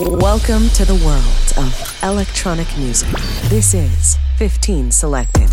Welcome to the world of electronic music. This is 15 Selected.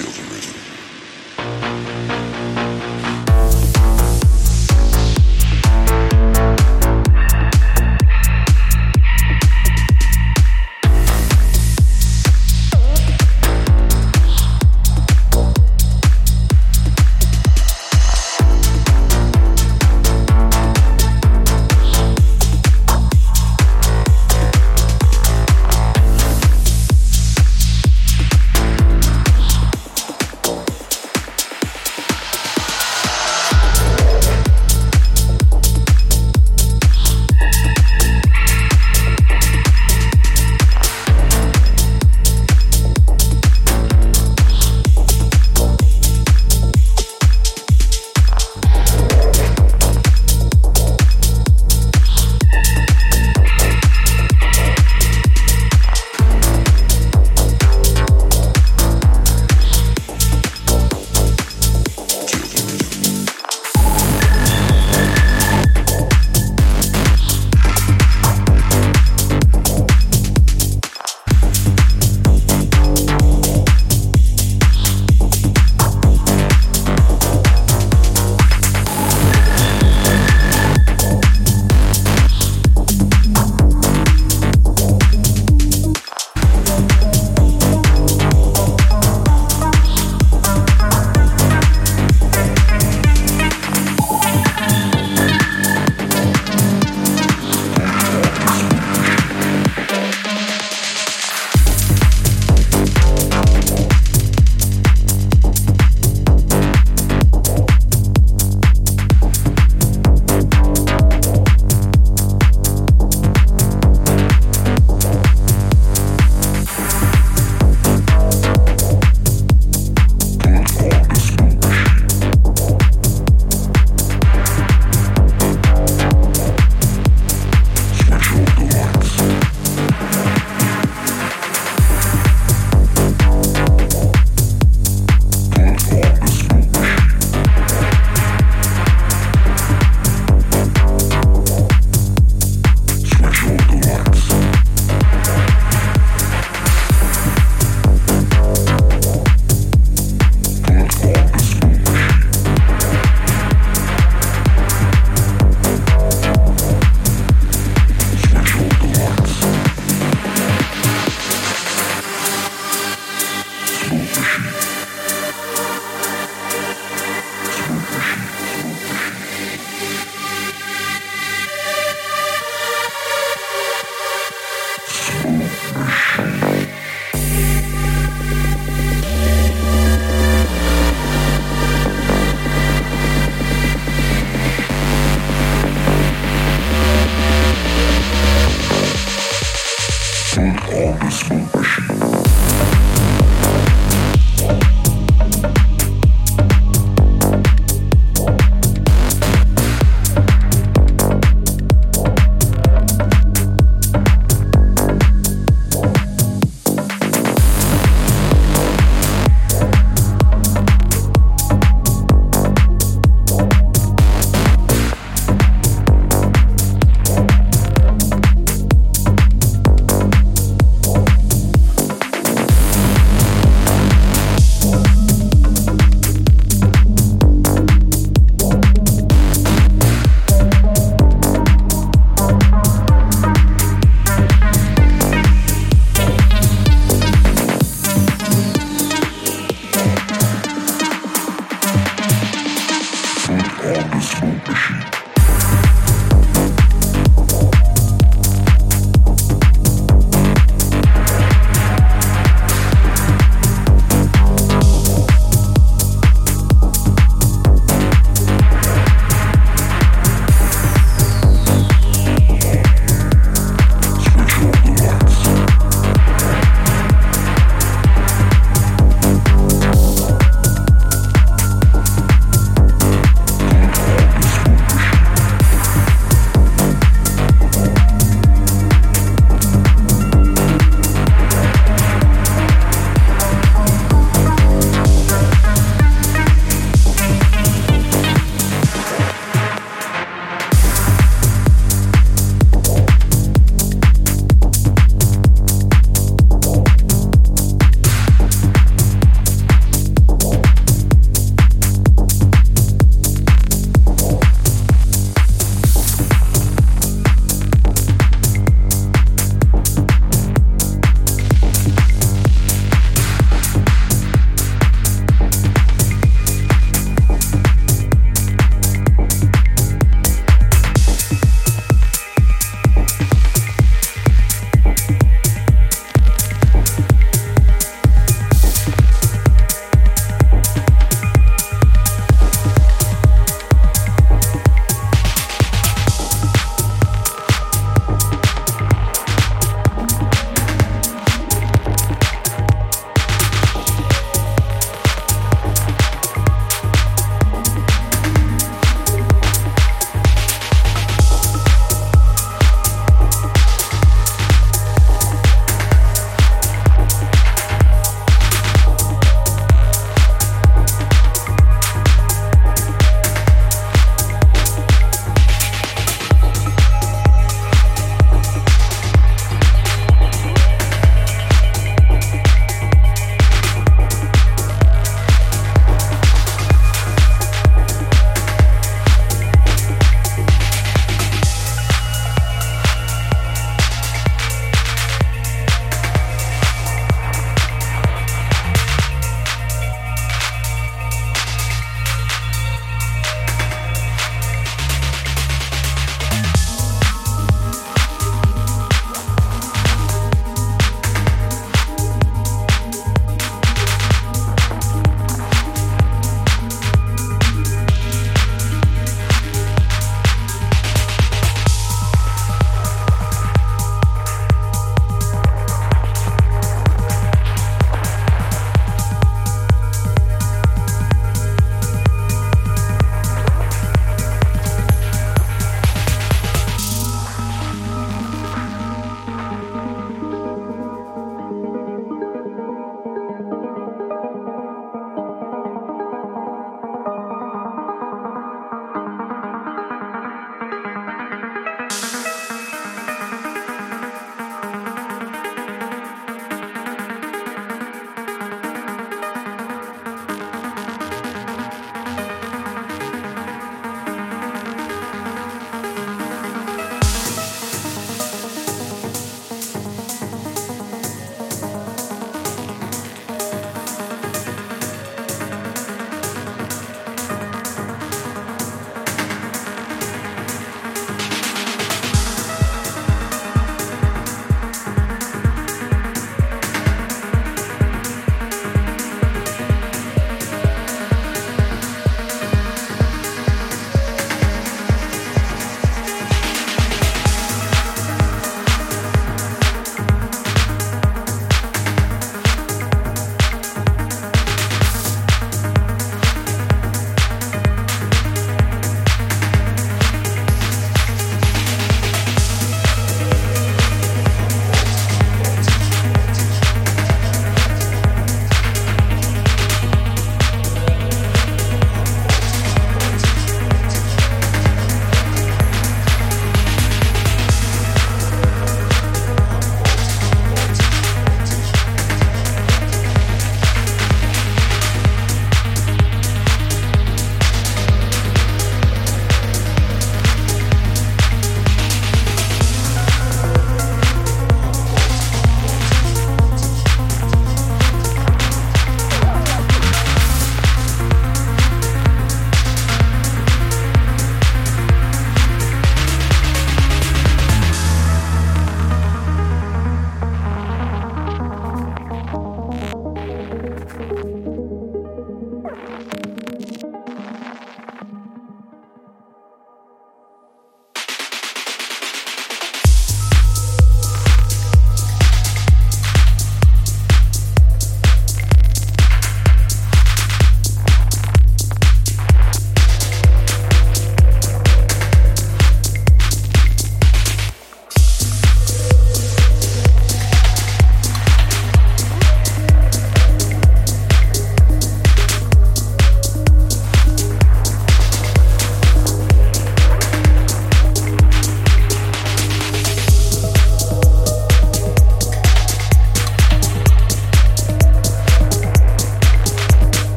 Силзами.